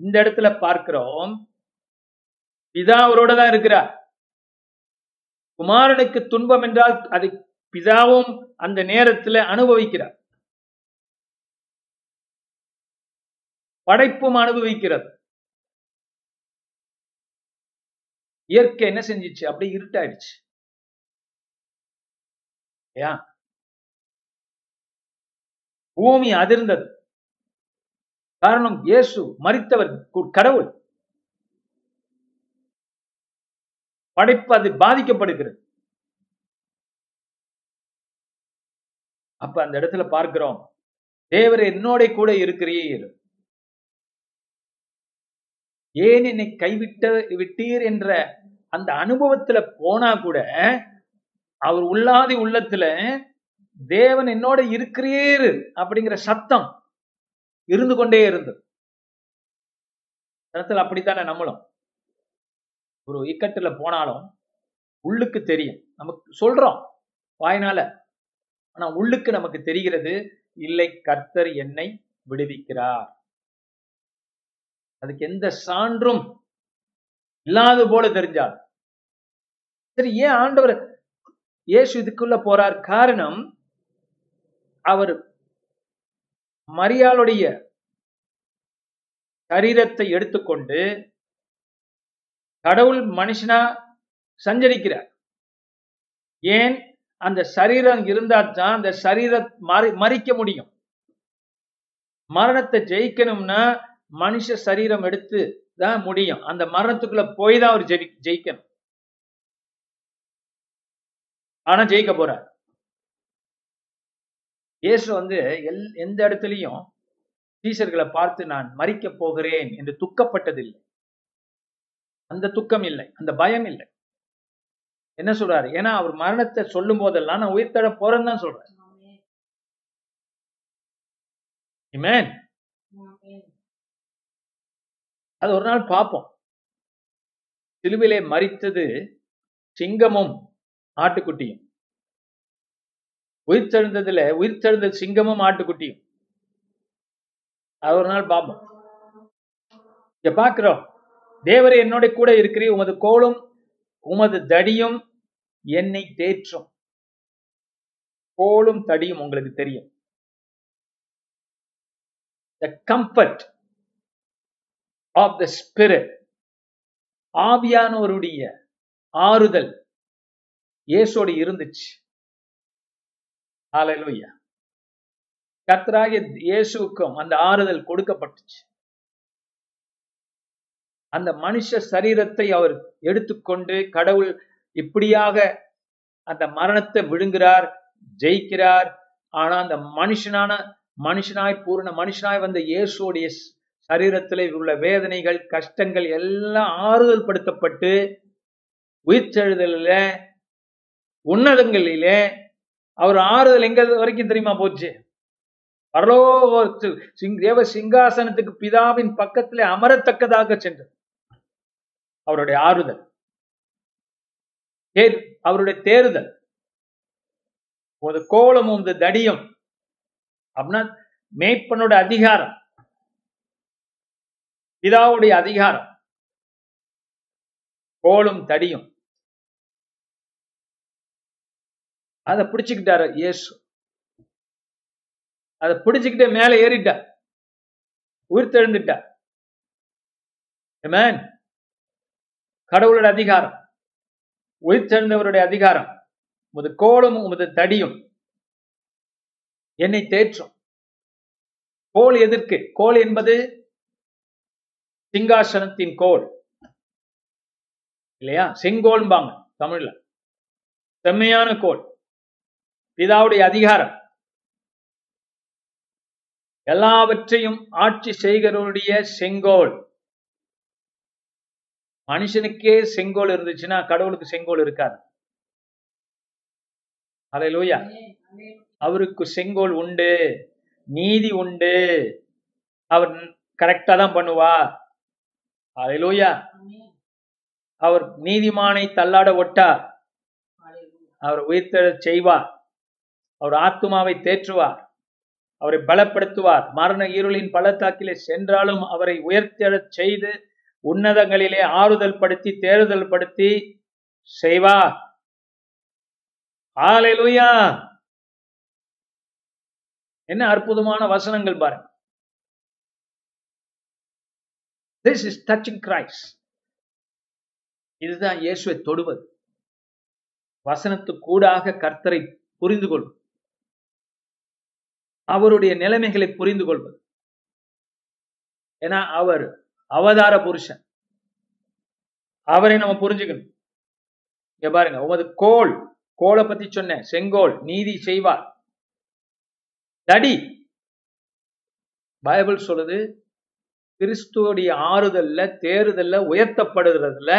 இந்த இடத்துல பார்க்கிறோம். பிதா அவரோட தான் இருக்கிறார். குமாரனுக்கு துன்பம் என்றால் அதை பிதாவும் அந்த நேரத்தில் அனுபவிக்கிறார். படைப்பும் அனுபவிக்கிறது. இயற்கை என்ன செஞ்சிச்சு? அப்படியே இருட்டாயிடுச்சு. பூமி அதிர்ந்தது. காரணம் இயேசு மறித்தவர் கடவுள். படைப்பு அது பாதிக்கப்படுகிறது. அப்ப அந்த இடத்துல பார்க்கிறோம் தேவர் என்னோட கூட இருக்கிறீர். ஏன் என்னை கைவிட்ட விட்டீர் என்ற அந்த அனுபவத்துல போனா கூட அவர் உள்ளாதி உள்ளத்துல தேவன் என்னோட இருக்கிறீர் அப்படிங்கிற சத்தம் இருந்து கொண்டே இருந்தது. இடத்துல அப்படித்தானே நம்மளும்? ஒரு இக்கட்டுல போனாலும் உள்ளுக்கு தெரியும். நமக்கு சொல்றோம் வாயினால. ஆனா உள்ளுக்கு நமக்கு தெரிகிறது இல்லை கர்த்தர் என்னை விடுவிக்கிறார். அதுக்கு எந்த சான்றும் இல்லாத போல தெரிஞ்சால் சரி ஏன் ஆண்டவர் இயேசு இதுக்குள்ள போறார்? காரணம் அவர் மரியாளுடைய சரீரத்தை எடுத்துக்கொண்டு கடவுள் மனுஷனா சஞ்சரிக்கிறார். ஏன்? அந்த சரீரம் இருந்தா தான் அந்த சரீரம் மறி மறிக்க முடியும். மரணத்தை ஜெயிக்கணும்னா மனுஷ சரீரம் எடுத்து தான் முடியும். அந்த மரணத்துக்குள்ள போய் தான் அவர் ஜெயி ஜெயிக்கணும். ஆனா ஜெயிக்க போறார். இயேசு வந்து எல் எந்த இடத்துலையும் டீச்சர்களை பார்த்து நான் மறிக்க போகிறேன் என்று துக்கப்பட்டதில்லை. அந்த துக்கம் இல்லை அந்த பயம் இல்லை. என்ன சொல்றாரு? ஏன்னா அவர் மரணத்தை சொல்லும் போதெல்லாம் நான் உயிர்த்தட போறேன்னு தான் சொல்றேன். அது ஒரு நாள் பார்ப்போம். சிலுவிலே மறித்தது சிங்கமும் ஆட்டுக்குட்டியும். உயிர்த்தெழுந்ததுல உயிர்த்தெழுந்த சிங்கமும் ஆட்டுக்குட்டியும். அது ஒரு நாள் பார்ப்போம் இங்க பாக்குறோம். தேவரே என்னோட கூட இருக்கிறீ உமது கோலும் உமது தடியும் என்னை தேற்றும். கோலும் தடியும் உங்களுக்கு தெரியும். The comfort of the spirit. ஆவியானோருடைய ஆறுதல் இயேசோடு இருந்துச்சு. ஆலையிலூயா கர்த்தராகிய இயேசுக்கும் அந்த ஆறுதல் கொடுக்கப்பட்டுச்சு. அந்த மனுஷ சரீரத்தை அவர் எடுத்துக்கொண்டு கடவுள் இப்படியாக அந்த மரணத்தை விழுங்குறார் ஜெயிக்கிறார். ஆனா அந்த மனுஷனான மனுஷனாய் பூரண மனுஷனாய் வந்த இயேசுடைய சரீரத்திலே உள்ள வேதனைகள் கஷ்டங்கள் எல்லாம் ஆறுதல் படுத்தப்பட்டு உயிர்த்தெழுதலில உன்னதங்களிலே அவர் ஆறுதல் எங்க வரைக்கும் தெரியுமா போச்சு? பரலோகத்து தேவ சிங்காசனத்துக்கு பிதாவின் பக்கத்திலே அமரத்தக்கதாக சென்றது அவருடைய ஆறுதல். அவருடைய தேறுதல். ஒரு கோலமும் இந்த தடியும். அப்படின்னா மேய்ப்பனோட அதிகாரம். பிதாவுடைய அதிகாரம். கோலும் தடியும். அதை பிடிச்சுக்கிட்டாரு இயேசு. அதை பிடிச்சுக்கிட்டே மேல ஏறிட்டா. உயிர்த்தெழுந்துட்டார் Amen. கடவுளோட அதிகாரம். உயிர்த்தெழுந்தவருடைய அதிகாரம். உமது கோலும் உமது தடியும் என்னை தேற்றும். கோல் எதற்கு? கோல் என்பது சிங்காசனத்தின் கோல். இல்லையா? செங்கோல்பாங்க தமிழ்ல. செம்மையான கோல். பிதாவுடைய அதிகாரம். எல்லாவற்றையும் ஆட்சி செய்கிறவருடைய செங்கோல். மனுஷனுக்கே செங்கோல் இருந்துச்சுன்னா கடவுளுக்கு செங்கோல் இருக்காது. அலையிலூயா அவருக்கு செங்கோல் உண்டு நீதி உண்டு. அவர் கரெக்டா தான் பண்ணுவா அலையிலூயா அவர் நீதிமானை தள்ளாட ஒட்டார். அவர் உயிர்த்தெழச் செய்வார். அவர் ஆத்துமாவை தேற்றுவார். அவரை பலப்படுத்துவார். மரண இருளின் பள்ளத்தாக்கிலே சென்றாலும் அவரை உயர்த்தெழச் செய்து உன்னதங்களிலே ஆறுதல் படுத்தி தேறுதல் படுத்தி செய்வார். ஆலையிலுயா என்ன அற்புதமான வசனங்கள் பாருங்க. திஸ் இஸ் டச்சிங் கிரைஸ் இதுதான் இயேசுவை தொடுவது. வசனத்துக்கூடாக கர்த்தரை புரிந்து கொள்ளும் அவருடைய நிலைமைகளை புரிந்து கொள்வது. ஏன்னா அவர் அவதார புருஷன். அவரை நம்ம புரிஞ்சுக்கணும். இங்க பாருங்க உமது கோல் கோலை பத்தி சொன்னேன் செங்கோல் நீதி செய்வார். தடி பைபிள் சொல்லுது கிறிஸ்துவோடைய ஆறுதல்ல தேறுதல்ல உயர்த்தப்படுகிறதுல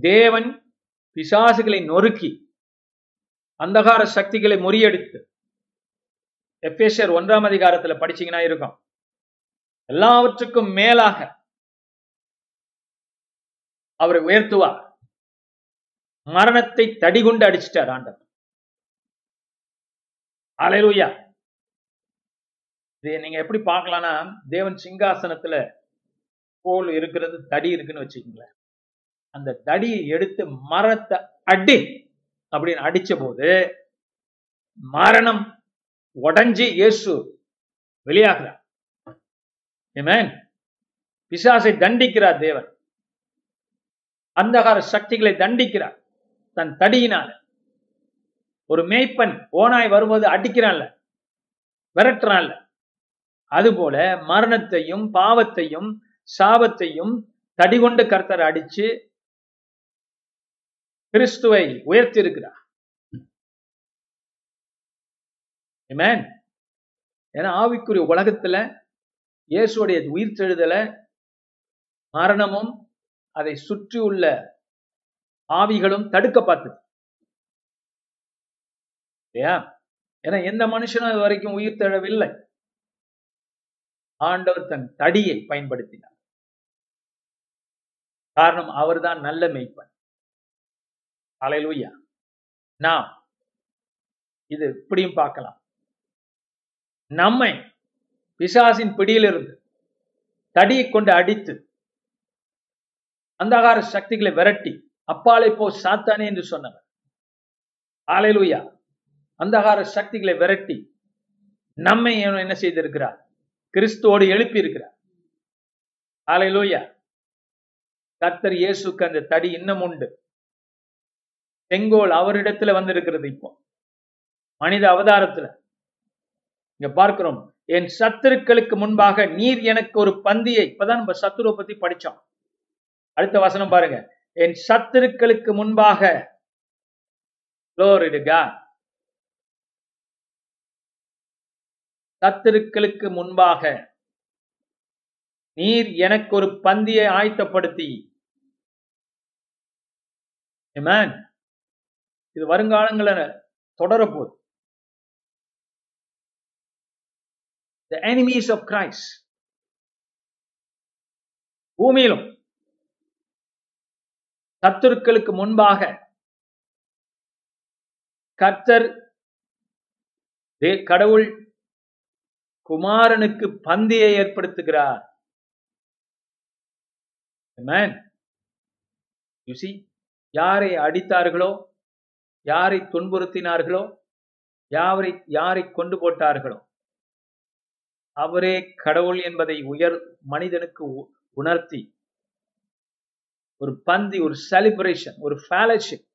தேவன் பிசாசுகளை நொறுக்கி அந்தகார சக்திகளை முறியடித்து எஃபேஷர் ஒன்றாம் அதிகாரத்துல படிச்சீங்கன்னா இருக்கும். எல்லாவற்றுக்கும் மேலாக அவரை உயர்த்துவார். மரணத்தை தடிகுண்டு அடிச்சிட்டார் ஆண்டவர். அலையூயா இது நீங்க எப்படி பார்க்கலாம்னா தேவன் சிங்காசனத்துல கோல் இருக்கிறது தடி இருக்குன்னு வச்சுக்கோங்களேன். அந்த தடியை எடுத்து மரத்தை அடி அப்படின்னு அடிச்ச போது மரணம் உடஞ்சி இயேசு வெளியாகிறார். பிசாசை தண்டிக்கிறார் தேவன். அந்தகார சக்திகளை தண்டிக்கிறார். தன் தடியினால. ஒரு மேய்ப்பன் ஓனாய் வரும்போது அடிக்கிறான்ல. விரட்டுறான்ல. அதுபோல மரணத்தையும் பாவத்தையும் சாபத்தையும் தடிகொண்டு கர்த்தர் அடிச்சு கிறிஸ்துவை உயர்த்தி இருக்கிறார் ஏன்னா ஆவிக்குரிய உலகத்துல இயேசுடைய உயிர்த்தெழுதல மரணமும் அதை சுற்றியுள்ள ஆவிகளும் தடுக்க பார்த்தது இல்லையா? ஏன்னா எந்த மனுஷனும் அது வரைக்கும் உயிர் தழவில்லை. ஆண்டவர் தன் தடியை பயன்படுத்தினார். காரணம் அவர்தான் நல்ல மெய்ப்பன். அலையலூயா நாம் இது இப்படியும் பார்க்கலாம். நம்மை பிசாசின் பிடியிலிருந்து தடியை கொண்டு அடித்து அந்தகார சக்திகளை விரட்டி அப்பாலை போ சாத்தானே என்று சொன்னவர். ஆலையிலுயா அந்தகார சக்திகளை விரட்டி நம்மை என்ன செய்திருக்கிறார்? கிறிஸ்துவோடு எழுப்பி இருக்கிறார் ஆலையிலூயா கர்த்தர் இயேசுக்கு அந்த தடி இன்னும் உண்டு. செங்கோல் அவரிடத்துல வந்திருக்கிறது இப்போ. மனித அவதாரத்துல. இங்க பார்க்கிறோம் என் சத்துருக்களுக்கு முன்பாக நீர் எனக்கு ஒரு பந்தியை. இப்பதான் நம்ம சத்துருவை பத்தி படிச்சோம். அடுத்த வசனம் பாருங்க. என் சத்துருக்களுக்கு முன்பாக சத்துருக்களுக்கு முன்பாக நீர் எனக்கு ஒரு பந்தியை ஆயத்தப்படுத்தி. இது வருங்காலங்களில் தொடரப்போகுது. The enemies of Christ. பூமியிலும் சத்துருக்களுக்கு முன்பாக கர்த்தர் கடவுள் குமாரனுக்கு பந்தியை ஏற்படுத்துகிறார். யுசி யாரை அடித்தார்களோ யாரை துன்புறுத்தினார்களோ யாரை யாரை கொண்டு போட்டார்களோ அவரே கடவுள் என்பதை உயர் மனிதனுக்கு உ- உணர்த்தி ஒரு பந்தி ஒரு செலிப்ரேஷன் ஒரு ஃபேலோஷிப்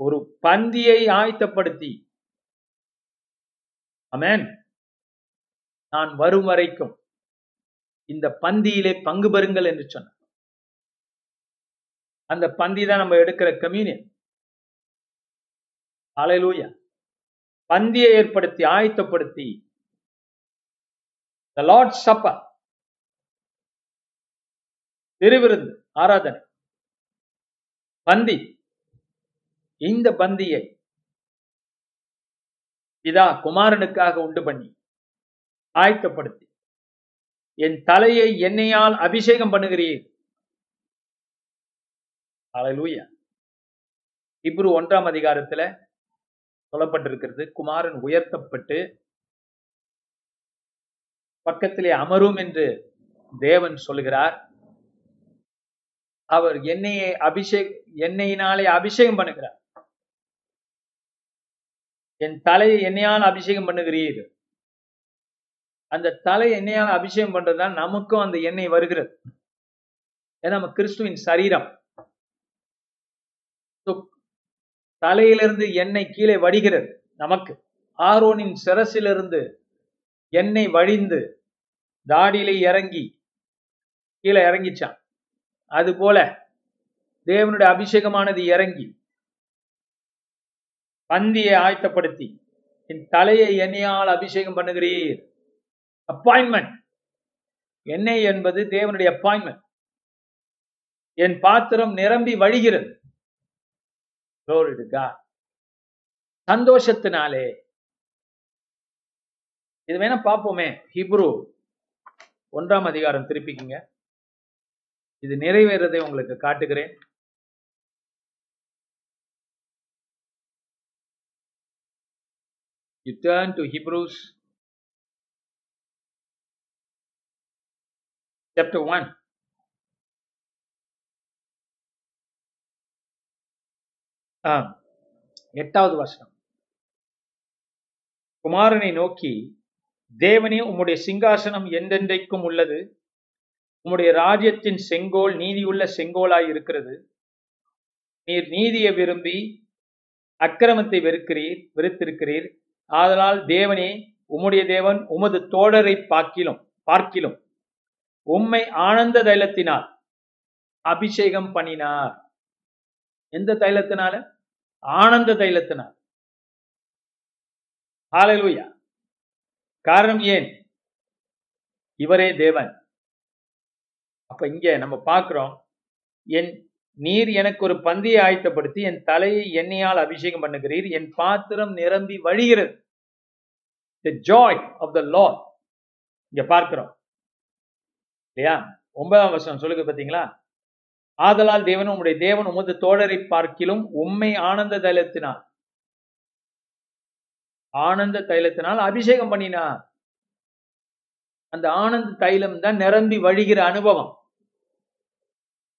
ஒரு பந்தியை ஆயத்தப்படுத்தி. அமேன் நான் வரும் வரைக்கும் இந்த பந்தியிலே பங்கு பெறுங்கள் என்று சொன்னார். அந்த பந்தி தான் நம்ம எடுக்கிற கம்யூனியன் அலையலூயா பந்தியை ஏற்படுத்தி ஆயத்தப்படுத்தி த லார்ட் supper. திருவிருந்து ஆராதனை. பந்தி. இந்த பந்தியை இதா குமாரனுக்காக உண்டு பண்ணி ஆயத்தப்படுத்தி என் தலையை எண்ணெயால் அபிஷேகம் பண்ணுகிறீர்? ஹalleluya இப்ரு ஒன்றாம் அதிகாரத்துல சொல்லப்பட்டிருக்கிறது குமாரன் உயர்த்தப்பட்டு பக்கத்திலே அமரும் என்று தேவன் சொல்லுகிறார். அவர் எண்ணெயை அபிஷேக் எண்ணெயினாலே அபிஷேகம் பண்ணுகிறார். என் தலையை எண்ணெயால் அபிஷேகம் பண்ணுகிறீர் அந்த தலை எண்ணெயால் அபிஷேகம் பண்றதுதான் நமக்கும் அந்த எண்ணெய் வருகிறது. ஏன்னா நம்ம கிறிஸ்துவின் சரீரம். தலையிலிருந்து எண்ணெய் கீழே வடிகிறது நமக்கு. ஆரோனின் சிரசிலிருந்து என்னை வழிந்து தாடியிலே இறங்கி கீழே இறங்கிச்சான். அது போல தேவனுடைய அபிஷேகமானது இறங்கி பந்தியை ஆயத்தப்படுத்தி என் தலையை என்னையால் அபிஷேகம் பண்ணுகிறீர்? அப்பாயின்மெண்ட் என்னை என்பது தேவனுடைய அப்பாயின்மெண்ட் என் பாத்திரம் நிரம்பி வழிகிறது. சந்தோஷத்தினாலே இது வேணா பார்ப்போமே ஹிப்ரு ஒன்றாம் அதிகாரம் திருப்பிக்கிங்க. இது நிறைவேறதை உங்களுக்கு காட்டுகிறேன். You turn to Hebrews chapter 1. எட்டாவது வசனம். குமாரனை நோக்கி தேவனே உம்முடைய சிங்காசனம் என்றென்றைக்கும் உள்ளது. உம்முடைய ராஜ்யத்தின் செங்கோல் நீதியுள்ள செங்கோலாய் இருக்கிறது. நீர் நீதியை விரும்பி அக்கிரமத்தை வெறுக்கிறீர் வெறுத்திருக்கிறீர். ஆதலால் தேவனே உம்முடைய தேவன் உமது தோழரை பார்க்கிலும் பார்க்கிலும் உம்மை ஆனந்த தைலத்தினால் அபிஷேகம் பண்ணினார். எந்த தைலத்தினால? ஆனந்த தைலத்தினால். ஹalleluya. காரணம் ஏன்? இவரே தேவன். அப்ப இங்க நம்ம பார்க்கிறோம் என் நீர் எனக்கு ஒரு பந்தியை ஆயத்தப்படுத்தி என் தலையை எண்ணெயால் அபிஷேகம் பண்ணுகிறீர் என் பாத்திரம் நிரம்பி வழிகிறது. த ஜாய் ஆஃப் த லா இங்க பார்க்கிறோம். இல்லையா? ஒன்பதாம் வருஷம் சொல்லுங்க பாத்தீங்களா? ஆதலால் தேவன் உம்முடைய தேவன் உமது தோழரை பார்க்கிலும் உண்மை ஆனந்த தைலத்தினால் ஆனந்த தைலத்தினால் அபிஷேகம் பண்ணினார். அந்த ஆனந்த தைலம் தான் நிரம்பி வழிகிற அனுபவம்.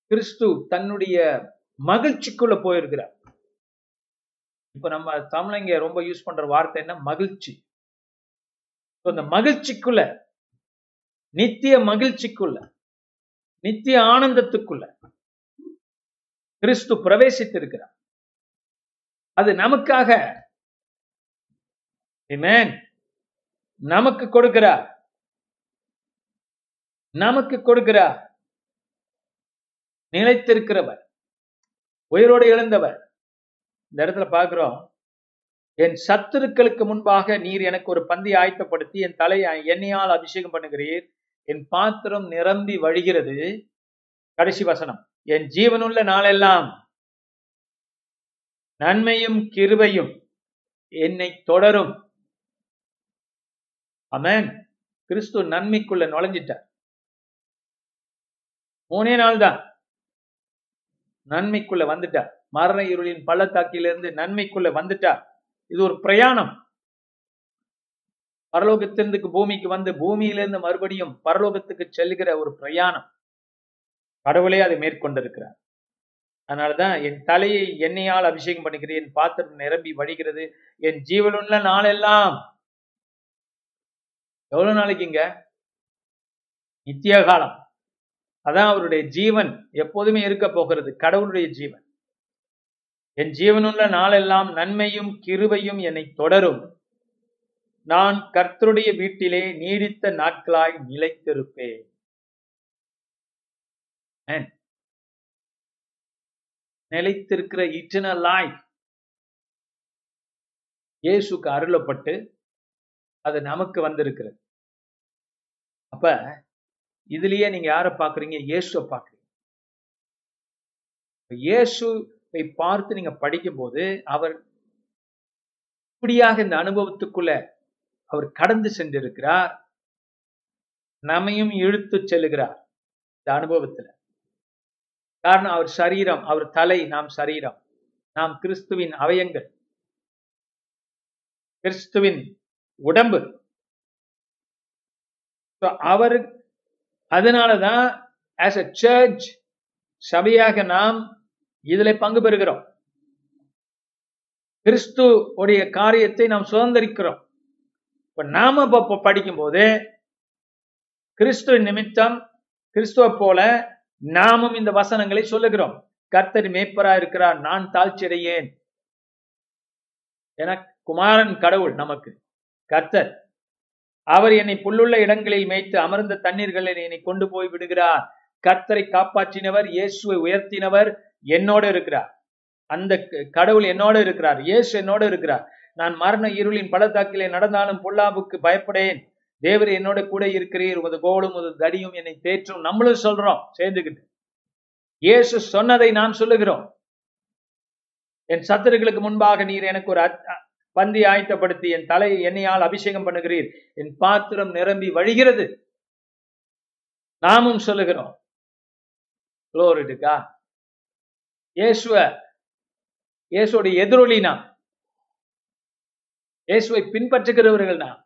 கிறிஸ்து தன்னுடைய மகிழ்ச்சிக்குள்ள போயிருக்கிறார். இப்ப நம்ம தமிழங்க ரொம்ப யூஸ் பண்ற வார்த்தை என்ன? மகிழ்ச்சி. அந்த மகிழ்ச்சிக்குள்ள நித்திய மகிழ்ச்சிக்குள்ள நித்திய ஆனந்தத்துக்குள்ள கிறிஸ்து பிரவேசித்திருக்கிறார். அது நமக்காக நமக்கு கொடுக்கிறார் நமக்கு கொடுக்கிறார் நிலைத்திருக்கிறவர். உயிரோடு எழுந்தவர். இந்த இடத்துல பார்க்கிறோம். என் சத்துருக்களுக்கு முன்பாக நீர் எனக்கு ஒரு பந்தி ஆயத்தப்படுத்தி என் தலையை எண்ணெயால் அபிஷேகம் பண்ணுகிறீர். என் பாத்திரம் நிரம்பி வழிகிறது. கடைசி வசனம். என் ஜீவனுள்ள நாளெல்லாம் நன்மையும் கிருபையும் என்னை தொடரும். அமேன் கிறிஸ்து நன்மைக்குள்ள நுழைஞ்சிட்டார். மூணே நாள் தான் நன்மைக்குள்ள வந்துட்டார். மரண இருளின் பள்ளத்தாக்கிலிருந்து நன்மைக்குள்ள வந்துட்டார். இது ஒரு பிரயாணம். பரலோகத்திலிருந்து பூமிக்கு வந்து பூமியிலிருந்து மறுபடியும் பரலோகத்துக்கு செல்கிற ஒரு பிரயாணம். கடவுளே அதை மேற்கொண்டிருக்கிறார். அதனாலதான் என் தலையை எண்ணெயால் அபிஷேகம் பண்ணுகிறேன் என் பாத்திரம் நிரம்பி வடிகிறது என் ஜீவனுள்ள நாளெல்லாம் எவ்வளவு நாளைக்குங்க நித்திய காலம். அதான் அவருடைய ஜீவன் எப்போதுமே இருக்க போகிறது கடவுளுடைய ஜீவன். என் ஜீவனுள்ள நாளெல்லாம் நன்மையும் கிருபையும் என்னை தொடரும். நான் கர்த்தருடைய வீட்டிலே நீடித்த நாட்களாய் நிலைத்திருப்பேன். நிலைத்திருக்கிற இட்டர்னல் லைஃப் இயேசுக்கு அருளப்பட்டு அது நமக்கு வந்திருக்கிறது. அப்ப இதுலயே நீங்க யாரை பாக்குறீங்க இயேசுவை பாக்குறீங்க இயேசுவை பார்த்து நீங்க படிக்கும்போது அவர் இப்படியாக இந்த அனுபவத்துக்குள்ள அவர் கடந்து சென்றிருக்கிறார். நம்மையும் இழுத்து செல்லுகிறார் இந்த அனுபவத்துல. காரணம் அவர் சரீரம் அவர் தலை நாம் சரீரம். நாம் கிறிஸ்துவின் அவயங்கள். கிறிஸ்துவின் உடம்பு. So, அவர் அதனாலதான் ஆஸ் அ சர்ச் சபையாக நாம் இதில் பங்கு பெறுகிறோம். கிறிஸ்து உடைய காரியத்தை நாம் சுதந்திரிக்கிறோம். இப்போ நாம இப்போ படிக்கும் போது கிறிஸ்துவ நிமித்தம் கிறிஸ்துவ போல நாமும் இந்த வசனங்களை சொல்லுகிறோம். கர்த்தர் மேய்ப்பரா இருக்கிறார் நான் தாழ்ச்சியடையேன். என குமாரன் கடவுள் நமக்கு. கர்த்தர். அவர் என்னை புல்லுள்ள இடங்களில் மேய்த்து அமர்ந்த தண்ணீர்களில் என்னை கொண்டு போய் விடுகிறார். கர்த்தரை காப்பாற்றினவர் இயேசுவை உயர்த்தினவர் என்னோடு இருக்கிறார். அந்த க- கடவுள் என்னோடு இருக்கிறார். இயேசு என்னோடு இருக்கிறார். நான் மரண இருளின் பள்ளத்தாக்கிலே நடந்தாலும் புல்லாவுக்கு பயப்படேன். தேவர் என்னோட கூட இருக்கிறீர். உமது கோலும் உமது தடியும் என்னை தேற்றும். நம்மளும் சொல்றோம் சேர்ந்துக்கிட்டு. இயேசு சொன்னதை நாம் சொல்லுகிறோம். என் சத்துருக்களுக்கு முன்பாக நீர் எனக்கு ஒரு பந்தி ஆயத்தப்படுத்தி என் தலையை எண்ணெயால் அபிஷேகம் பண்ணுகிறீர். என் பாத்திரம் நிரம்பி வழிகிறது. நாமும் சொல்லுகிறோம். Glory இயேசுவ இயேசுடைய எதிரொலி நான் இயேசுவை பின்பற்றுகிறவர்கள் நான்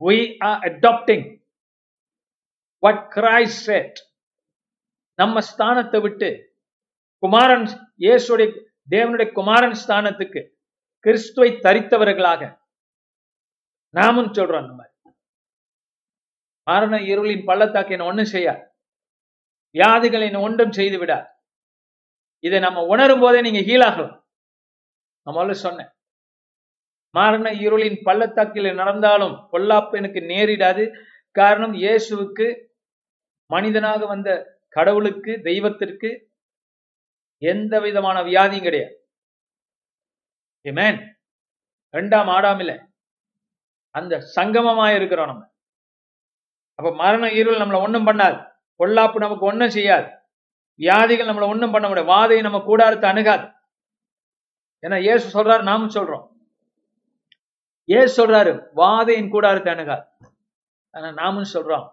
we are adapting what Christ set நம்ம ஸ்தானத்தை விட்டு குமாரன் இயேசுடைய தேவனுடைய குமாரன் ஸ்தானத்துக்கு கிறிஸ்துவை தரித்தவர்களாக நாமும் சொல்றோம் அந்த மாதிரி. மரண இருளின் பள்ளத்தாக்கு என்ன ஒண்ணும் செய்யாது. வியாதிகள் என்ன ஒன்றும் செய்து விடாது. இதை நம்ம உணரும் போதே நீங்க ஹீலாகலாம் நான் முதல்ல சொன்னேன். மரண இருளின் பள்ளத்தாக்கில் நடந்தாலும் பொல்லாப்பு எனக்கு நேரிடாது. காரணம் இயேசுவுக்கு மனிதனாக வந்த கடவுளுக்கு தெய்வத்திற்கு எந்த விதமான வியாதியும் கிடையாது. ஏமேன் ரெண்டாம் ஆடாமில்ல அந்த சங்கமமா இருக்கிறோம் நம்ம. அப்ப மரண இருள் நம்மளை ஒண்ணும் பண்ணாது. பொல்லாப்பு நமக்கு ஒன்றும் செய்யாது. வியாதிகள் நம்மளை ஒன்றும் பண்ண முடியாது. வாதையை நம்ம கூடாரத்தை அணுகாது. ஏன்னா இயேசு சொல்றாரு நாமும் சொல்றோம். ஏசு சொல்றாரு வாதையின் கூடாரத்தை அணுகாது. ஆனா நாமும் சொல்றோம்.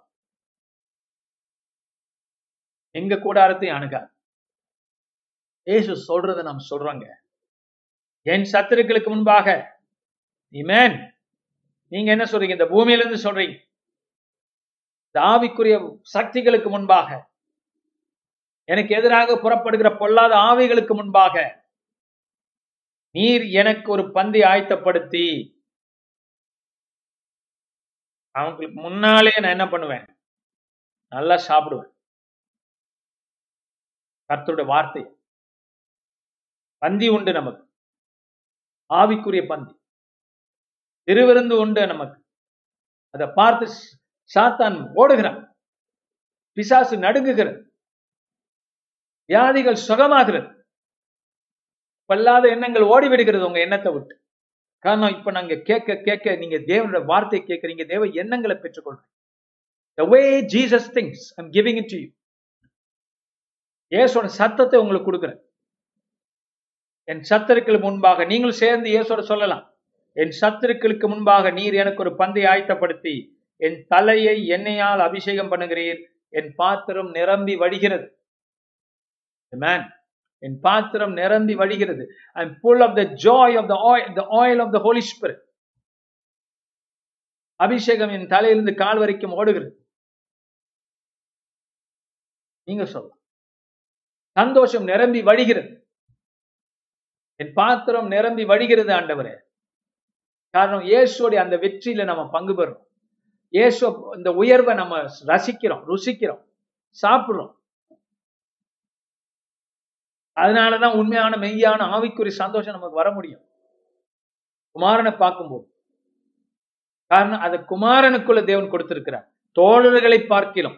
எங்க கூடாரத்தையும் அணுகாது. இயேசு சொல்றதை நாம் சொல்றோங்க. என் சத்துருக்களுக்கு முன்பாக. இமேன் நீங்க என்ன சொல்றீங்க? இந்த பூமியிலிருந்து சொல்றீங்க. ஆவிக்குரிய சக்திகளுக்கு முன்பாக. எனக்கு எதிராக புறப்படுகிற பொல்லாத ஆவிகளுக்கு முன்பாக. நீர் எனக்கு ஒரு பந்தி ஆயத்தப்படுத்தி. அவங்களுக்கு முன்னாலே நான் என்ன பண்ணுவேன்? நல்லா சாப்பிடுவேன். கர்த்தருடைய வார்த்தை. பந்தி உண்டு நமக்கு. ஆவிக்குரிய பந்தி. திருவிருந்து உண்டு நமக்கு. அதை பார்த்து சாத்தான் ஓடுகிறான். பிசாசு நடுங்குகிறது. வியாதிகள் சுகமாகிறது. பல்லாத எண்ணங்கள் ஓடி விடுகிறது உங்க எண்ணத்தை விட்டு. காரணம் இப்ப நாங்க கேட்க கேட்க நீங்க தேவனோட வார்த்தை கேட்கறீங்க தேவ எண்ணங்களை பெற்றுக்கொள்றீங்க the way jesus thinks i'm giving it to you. இயேசோட சத்தத்தை உங்களுக்கு கொடுக்குறேன். என் சத்துருக்கள் முன்பாக நீங்களும் சேர்ந்து இயேசோட சொல்லலாம். என் சத்துருக்களுக்கு முன்பாக நீர் எனக்கு ஒரு பந்தை ஆயத்தப்படுத்தி என் தலையை எண்ணெயால் அபிஷேகம் பண்ணுகிறீர். என் பாத்திரம் நிரம்பி வடிகிறது. மேன் என் பாத்திரம் நிரம்பி வடிகிறது. I am full of the joy of the oil the oil of the holy அபிஷேகம் என் தலையிலிருந்து கால் வரைக்கும் ஓடுகிறது. நீங்க சொல்லலாம். சந்தோஷம் நிரம்பி வடிகிறது. என் பாத்திரம் நிரம்பி வடிகிறது ஆண்டவரே. காரணம் இயேசுடைய அந்த வெற்றியில நம்ம பங்கு பெறோம் இயேசு இந்த உயர்வை நம்ம ரசிக்கிறோம் ருசிக்கிறோம் சாப்பிடுறோம். அதனாலதான் உண்மையான மெய்யான ஆவிக்குரிய சந்தோஷம் நமக்கு வர முடியும். குமாரனை பார்க்கும்போது. காரணம் அதை குமாரனுக்குள்ள தேவன் கொடுத்திருக்கிறார். தோழர்களை பார்க்கிறோம்